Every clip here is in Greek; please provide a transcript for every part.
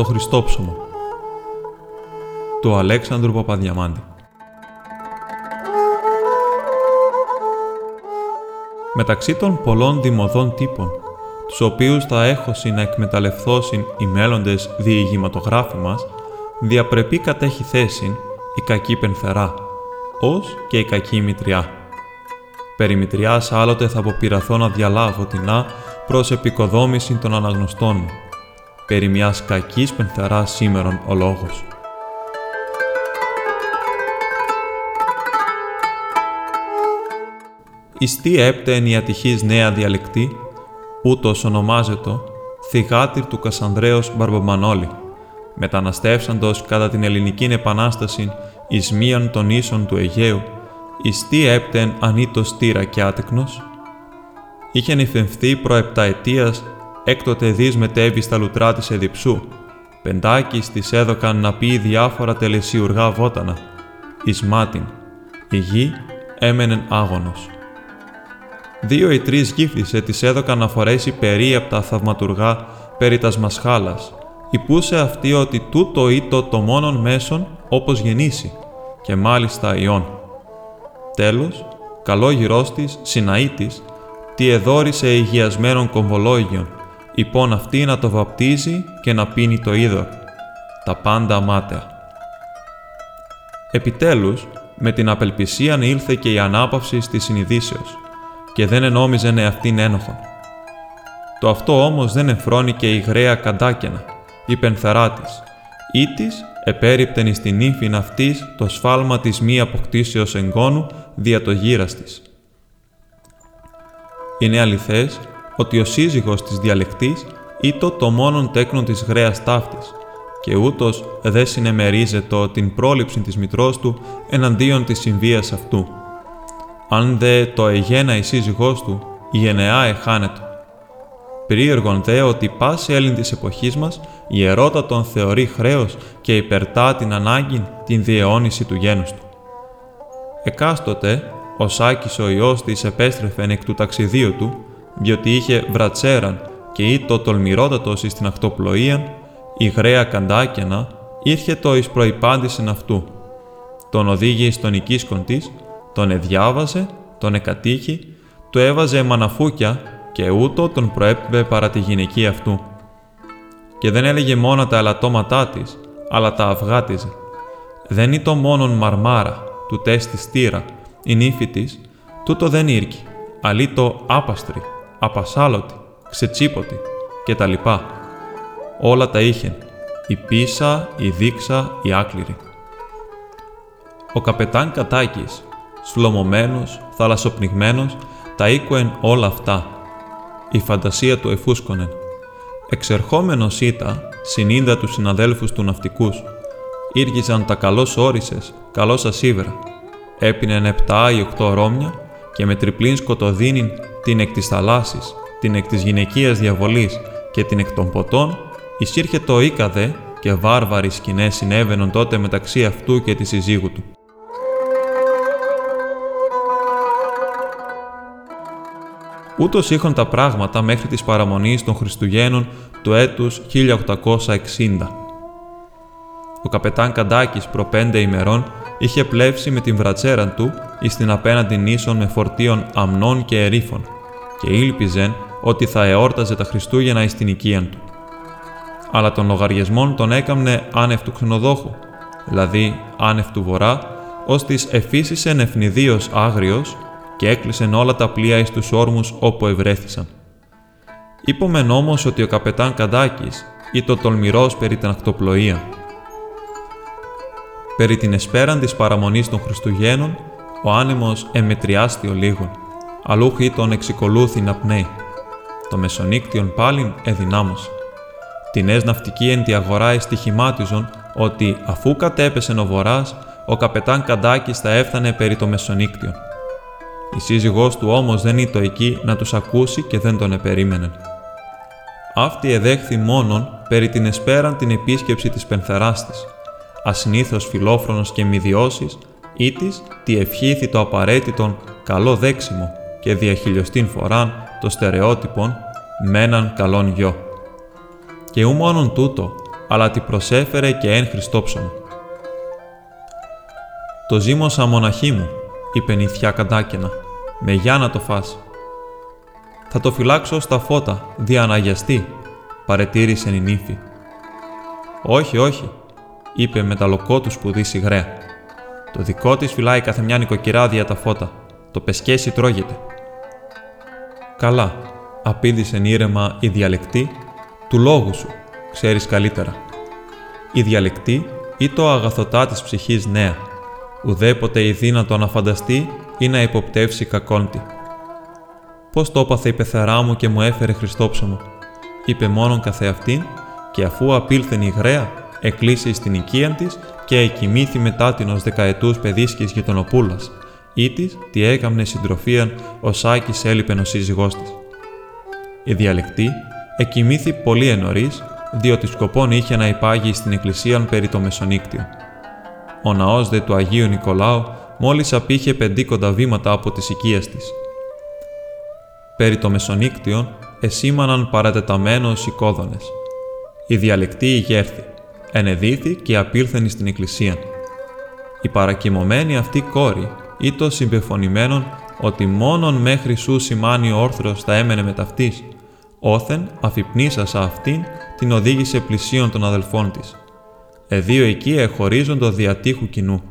το Χριστόψωμο του Αλέξανδρου Παπαδιαμάντη Μεταξύ των πολλών δημοδών τύπων, τους οποίους θα έχωση να εκμεταλλευθώσουν οι μέλλοντες διηγηματογράφοι μας, διαπρεπεί κατέχει θέση η κακή πενθερά, ως και η κακή μητριά. Περί μητριάς άλλοτε θα αποπειραθώ να διαλάβω την Α προς επικοδόμηση των αναγνωστών μου. Περί μιας κακής πενθεράς σήμερον ο λόγος. Ιστή έπτεν η ατυχής νέα διαλεκτή, ούτως ονομάζεται, θυγάτηρ του Κασανδρέως Μπαρμπομανόλη, μεταναστεύσαντος κατά την Ελληνική Επανάσταση εις μίαν των ίσων του Αιγαίου, ιστή έπτεν ανήτος τύρα και άτεκνος, είχε νυφευθεί προ επταετίας, έκτοτε δις μετέβη στα λουτρά της Εδιψού, πεντάκις της έδωκαν να πει διάφορα τελεσιουργά βότανα, εις μάτιν, η γη έμενεν άγωνος. Δύο ή τρεις γύφτισε της έδωκαν να φορέσει περίεπτα θαυματουργά περί τας μασχάλας, υπούσε αυτή ότι τούτο ήτο το μόνον μέσον όπως γεννήσει, και μάλιστα ιών. Τέλος, καλό γυρός της, Συναήτης, τι εδόρισε υγιασμένων κομβολόγιων, υπόν αυτή να το βαπτίζει και να πίνει το είδωρ. Τα πάντα αμάταια. Επιτέλους, με την απελπισία ήλθε και η ανάπαυση της συνειδήσεως και δεν ενόμιζε αυτήν ένοχον. Το αυτό όμως δεν εφρόνηκε η γραία καντάκαινα, η πενθερά της, ή της επέριπτεν εις την ύφην αυτής το σφάλμα της μη αποκτήσεως εγγόνου δια το γύρας της. Είναι αληθές ότι ο σύζυγος της διαλεκτής ήτο το μόνον τέκνον της γρέας ταύτης και ούτως δεν συνεμερίζεται την πρόληψη της μητρός του εναντίον της συμβίας αυτού. Αν δε το εγένα η σύζυγός του, η γενεά εχάνετο. Περίεργον δε ότι πάση Έλλην της εποχής μας η τον θεωρεί χρέος και υπερτά την ανάγκη την διαιώνιση του γένους του. Εκάστοτε, ο Σάκης ο ιός της επέστρεφεν εκ του ταξιδίου του, διότι είχε βρατσέραν και ή το τολμηρότατος εις την ακτοπλοΐαν, η γραία καντάκαινα, ήρχε το εις προϋπάντησεν αυτού. Τον οδήγη εις τον οικίσκον της, τον εδιάβαζε, τον εκατήχη, του έβαζε μαναφούκια και ούτω τον προέπτυπε παρά τη γυναική αυτού. Και δεν έλεγε μόνο τα ελαττώματά της, αλλά τα αυγάτιζε. Δεν ήταν μόνον μαρμάρα, του τέστη στήρα, η νύφη της, τούτο δεν ήρκει, αλλή το άπαστρη, απασάλωτη, ξετσίποτη κτλ. Όλα τα είχεν, η πίσα, η δίξα, η άκληρη. Ο καπετάν Κατάκης, σλωμωμένος, θαλασσοπνιγμένος, τα οίκουεν όλα αυτά η φαντασία του εφούσκωνε. Εξερχόμενος ήτα, συνήντα τους συναδέλφους του ναυτικούς, ήργιζαν τα καλώς όρισες, καλώς ασίβρα. Έπινεν επτά ή οκτώ ρόμια και με τριπλήν σκοτωδίνην την εκ της θαλάσσης, την εκ της γυναικείας διαβολής και την εκ των ποτών, εισήρχε το ίκαδε και βάρβαροι σκηνές συνέβαιναν τότε μεταξύ αυτού και της συζύγου του. Ούτως είχαν τα πράγματα μέχρι της παραμονής των Χριστουγέννων του έτους 1860. Ο καπετάν Καντάκης προ πέντε ημερών είχε πλεύσει με την βρατσέρα του εις την απέναντι νήσων με φορτίων αμνών και ερήφων και ήλπιζεν ότι θα εόρταζε τα Χριστούγεννα εις την οικία του. Αλλά των λογαριασμών τον έκαμνε άνευ του ξενοδόχου, δηλαδή άνευ του βορρά, ως της εφήσισεν ευνηδίως άγριος και έκλεισεν όλα τα πλοία εις τους όρμους όπου ευρέθησαν. Είπομεν όμως ότι ο καπετάν Καντάκης ήταν τολμηρός περί την ακτοπλοεία. Περί την εσπέραν της παραμονής των Χριστουγέννων, ο άνεμος εμετριάστη ο λίγων, αλλού τον εξικολούθη να πνέει. Το μεσονύκτιον πάλιν εδυνάμωσε. Την ναυτική εν τη αγορά εστιχημάτιζον ότι αφού κατέπεσε ο βορράς, ο καπετάν Καντάκης θα έφτανε περί το μεσονύκτιον. Η σύζυγός του όμως δεν ήταν εκεί να τους ακούσει και δεν τον επερίμενε. Αυτή εδέχθη μόνον περί την εσπέραν την επίσκεψη της πενθεράς της, ασυνήθως φιλόφρονος και μηδιώσης, ή της τη ευχήθη το απαραίτητον καλό δέξιμο και διαχιλιοστήν φοράν το στερεότυπον με έναν καλόν γιο. Και ου μόνον τούτο, αλλά τη προσέφερε και εν Χριστόψωμο. «Το ζήμωσα μοναχή μου», είπε νηθιά καντάκαινα, «με για να το φας». «Θα το φυλάξω στα φώτα, διαναγιαστεί», παρετήρησε η νύφη. «Όχι, όχι», είπε με τα λοκό του σπουδή σιγραία. «Το δικό της φυλάει κάθε μια νοικοκυρά δια τα φώτα. Το πεσκέσι τρώγεται». «Καλά», απήντησε ήρεμα η διαλεκτή, «του λόγου σου, ξέρεις καλύτερα». Η διαλεκτή ή το αγαθοτά της ψυχής νέα, ουδέποτε η δύνατο να φανταστεί ή να υποπτεύσει κακόντι. Πώς το έπαθε η πεθαρά μου και μου έφερε Χριστόψωμο, είπε μόνον καθεαυτήν και αφού απήλθεν η γραία, εκλείσει στην οικία της και εκοιμήθη μετά την ως δεκαετούς παιδίσκης γειτονοπούλας, ή της τι έκαμνε συντροφίαν ο Σάκης έλειπεν ο σύζυγός της. Η διαλεκτή εκοιμήθη πολύ ενωρίς, διότι σκοπόν είχε να υπάγει στην εκκλησίαν περί το μεσονύκτιο. Ο ναός δε του Αγίου Νικολάου μόλις απήχε πεντήκοντα βήματα από τις οικίας της. Περί το μεσονύκτιον εσήμαναν παρατεταμένος οικόδονες. Η διαλεκτή ηγέρθη, ενεδίθη και απήλθεν στην εκκλησία. Η παρακυμωμένη αυτή κόρη ή το συμπεφωνημένον ότι μόνον μέχρι σου σημάνει ο όρθρος θα έμενε με ταυτής, όθεν αφυπνήσασα αυτήν την οδήγησε πλησίον των αδελφών της. Εδίο εκεί εχωρίζοντο διατύχου κοινού.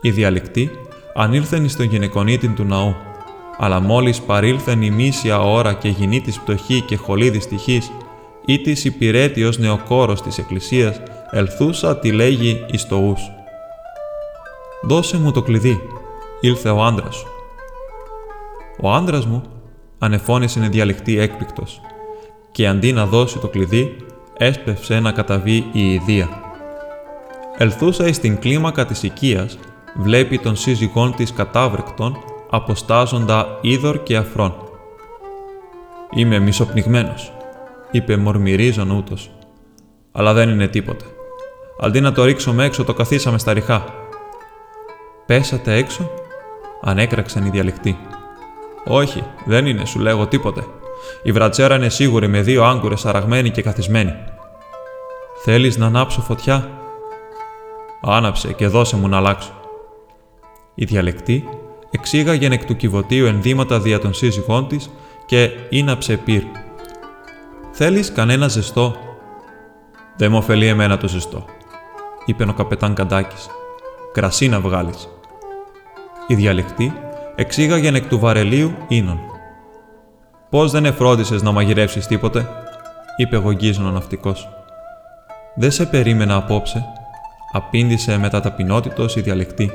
Η διαλεκτή ανήλθεν στον γυναικονίτην του ναού, αλλά μόλις παρήλθεν η μίσια ώρα και γινή της πτωχή και χολή δυστυχής, ή της υπηρέτιος νεοκόρος της εκκλησίας, ελθούσα τη λέγει εις το ους. «Δώσε μου το κλειδί», ήλθε ο άντρας σου. «Ο άντρας μου», ανεφώνησε να διαλεχτεί έκπληκτος, και αντί να δώσει το κλειδί, έσπευσε να καταβεί η ιδία. Ελθούσα εις την κλίμακα της οικίας, βλέπει τον σύζυγόν της κατάβρεκτον, αποστάζοντα είδωρ και αφρόν. «Είμαι μισοπνιγμένος», είπε μορμυρίζον ούτως. «Αλλά δεν είναι τίποτε. Αντί να το ρίξουμε έξω, το καθίσαμε στα ριχά». «Πέσατε έξω» ανέκραξαν οι διαλεκτοί. «Όχι, δεν είναι, σου λέγω τίποτε. Η βρατσέρα είναι σίγουρη με δύο άγκουρες αραγμένη και καθισμένη». «Θέλεις να ανάψω φωτιά» «Άναψε και δώσε μου να αλλάξω». Η διαλεκτή εξήγαγε εκ του κυβωτίου ενδύματα δια των σύζυγών της και ίναψε πυρ. Θέλεις κανένα ζεστό; Δεν μου ωφελεί εμένα το ζεστό, είπε ο καπετάν Καντάκης. Κρασί να βγάλεις. Η διαλεκτή εξήγαγε εκ του βαρελίου ίνων. Πώς δεν εφρόντισες να μαγειρεύσεις τίποτε, είπε γογγίζον ο ναυτικός. Δεν σε περίμενα απόψε, απήντησε μετά ταπεινότητος η διαλεκτή.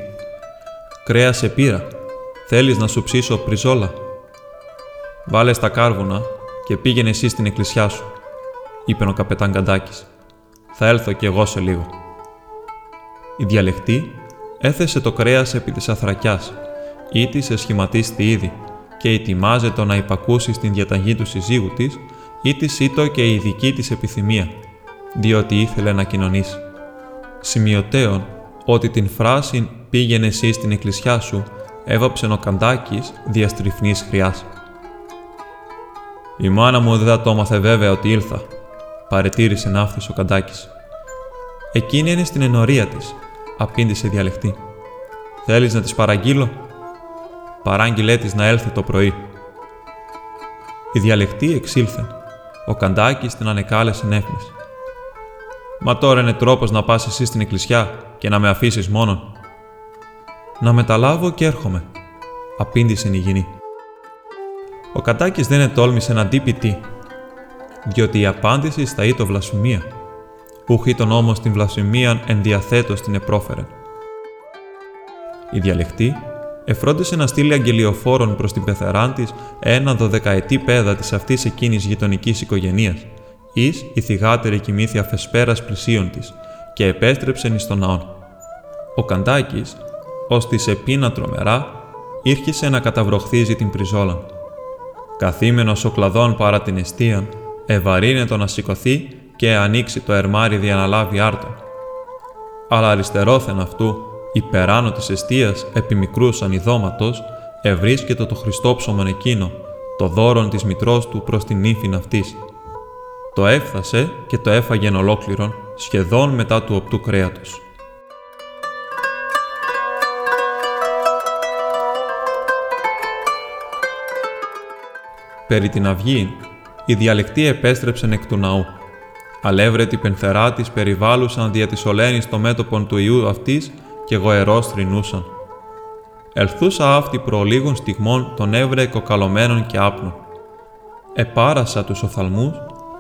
Κρέα σε πήρα, Θέλεις να σου ψήσω πριζόλα. Βάλε στα κάρβουνα και πήγαινε εσύ στην εκκλησιά σου, είπε ο καπετάν Καντάκης. Θα έλθω κι εγώ σε λίγο. Η διαλεκτή έθεσε το κρέας επί της αθρακιάς ή της εσχηματίστη ήδη και ετοιμάζεται να υπακούσει στην διαταγή του συζύγου της ή της ήτο και η δική της επιθυμία, διότι ήθελε να κοινωνήσει. Σημειωτέων ότι την φράση «πήγαινε εσύ στην εκκλησιά σου» έβαψε ο Καντάκης διαστριφνής χρειάς. «Η μάνα μου δεν θα το έμαθε βέβαια ότι ήλθα», παρετήρησε ναύθης ο Καντάκης. «Εκείνη είναι στην ενορία της», απήντησε διαλεχτή. «Θέλεις να της παραγγείλω» «Παράγγειλέ της να έλθει το πρωί». Η διαλεχτή εξήλθε. Ο Καντάκης την ανεκάλεσε νέφνης. «Μα τώρα είναι τρόπος να πας εσύ στην εκκλησιά και να με αφήσεις μόνον», «Να μεταλάβω και έρχομαι», απήντησε η γυνή. Ο Κατάκης δεν ετόλμησε να ντύπει τι, διότι η απάντηση στα ήτο βλασφημία. Ούχ ήταν όμως την βλασφημίαν ενδιαθέτως την επρόφερε. Η διαλεκτή εφρόντισε να στείλει αγγελιοφόρον προς την πεθεράν της ένα δωδεκαετή πέδα της αυτής εκείνης γειτονικής οικογενείας, εις η θυγάτερη κοιμήθη αφεσπέρας πλησίων της και επέστρεψεν εις τον ναόν. Ο Καντάκης ως της επίνα τρομερά, ήρχισε να καταβροχθίζει την πριζόλα. Καθήμενος ο κλαδόν παρά την αιστεία, ευαρύνετο να σηκωθεί και ανοίξει το ερμάρι δια να λάβει άρτον. Αλλά αριστερόθεν αυτού, υπεράνω της αιστείας επιμικρούς ανιδώματος, ευρίσκεται το Χριστόψωμον εκείνο, το δώρον της μητρός του προς την ύφην αυτής. Το έφθασε και το έφαγεν ολόκληρον, σχεδόν μετά του οπτού κρέατος. Περί την αυγή, οι διαλεκτοί επέστρεψεν εκ του ναού. Αλεύρετοι πενθερά της περιβάλλουσαν δια της ολένης στο μέτωπον του ιού αυτής και γοερό θρυνούσαν. Ελθούσα αυτή προλίγων στιγμών τον έβρε κοκαλωμένων και άπνων. Επάρασα τους οφθαλμούς,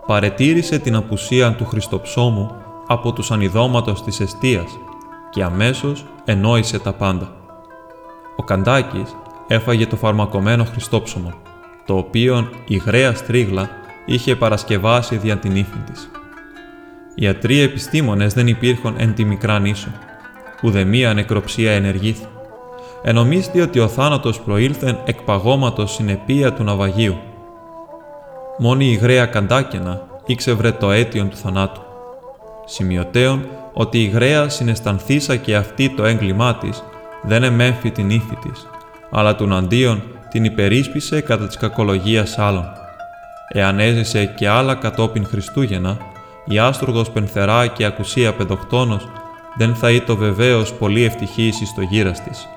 παρετήρησε την απουσία του Χριστοψώμου από τους ανιδώματος της εστίας και αμέσως ενόησε τα πάντα. Ο Καντάκης έφαγε το φαρμακομένο Χριστόψωμο, το οποίο η γραία στρίγλα είχε παρασκευάσει δια την ύφη της. Ιατροί επιστήμονες δεν υπήρχαν εν τη μικρά νήσο. Ουδεμία νεκροψία ενεργήθη. Ενομίστη ότι ο θάνατος προήλθεν εκ παγώματος συνεπία του ναυαγίου. Μόνη η γραία καντάκαινα ήξευρε το αίτιον του θανάτου. Σημειωτέων ότι η γραία συναισθανθήσα και αυτή το έγκλημά της δεν εμέφη την ύφη της, αλλά του αντίον την υπερίσπισε κατά της κακολογίας άλλων. Εάν έζησε και άλλα κατόπιν Χριστούγεννα, η άστουργος πενθερά και ακουσία πεντοκτόνος δεν θα είτο βεβαίως πολύ ευτυχής εις το γύρας της.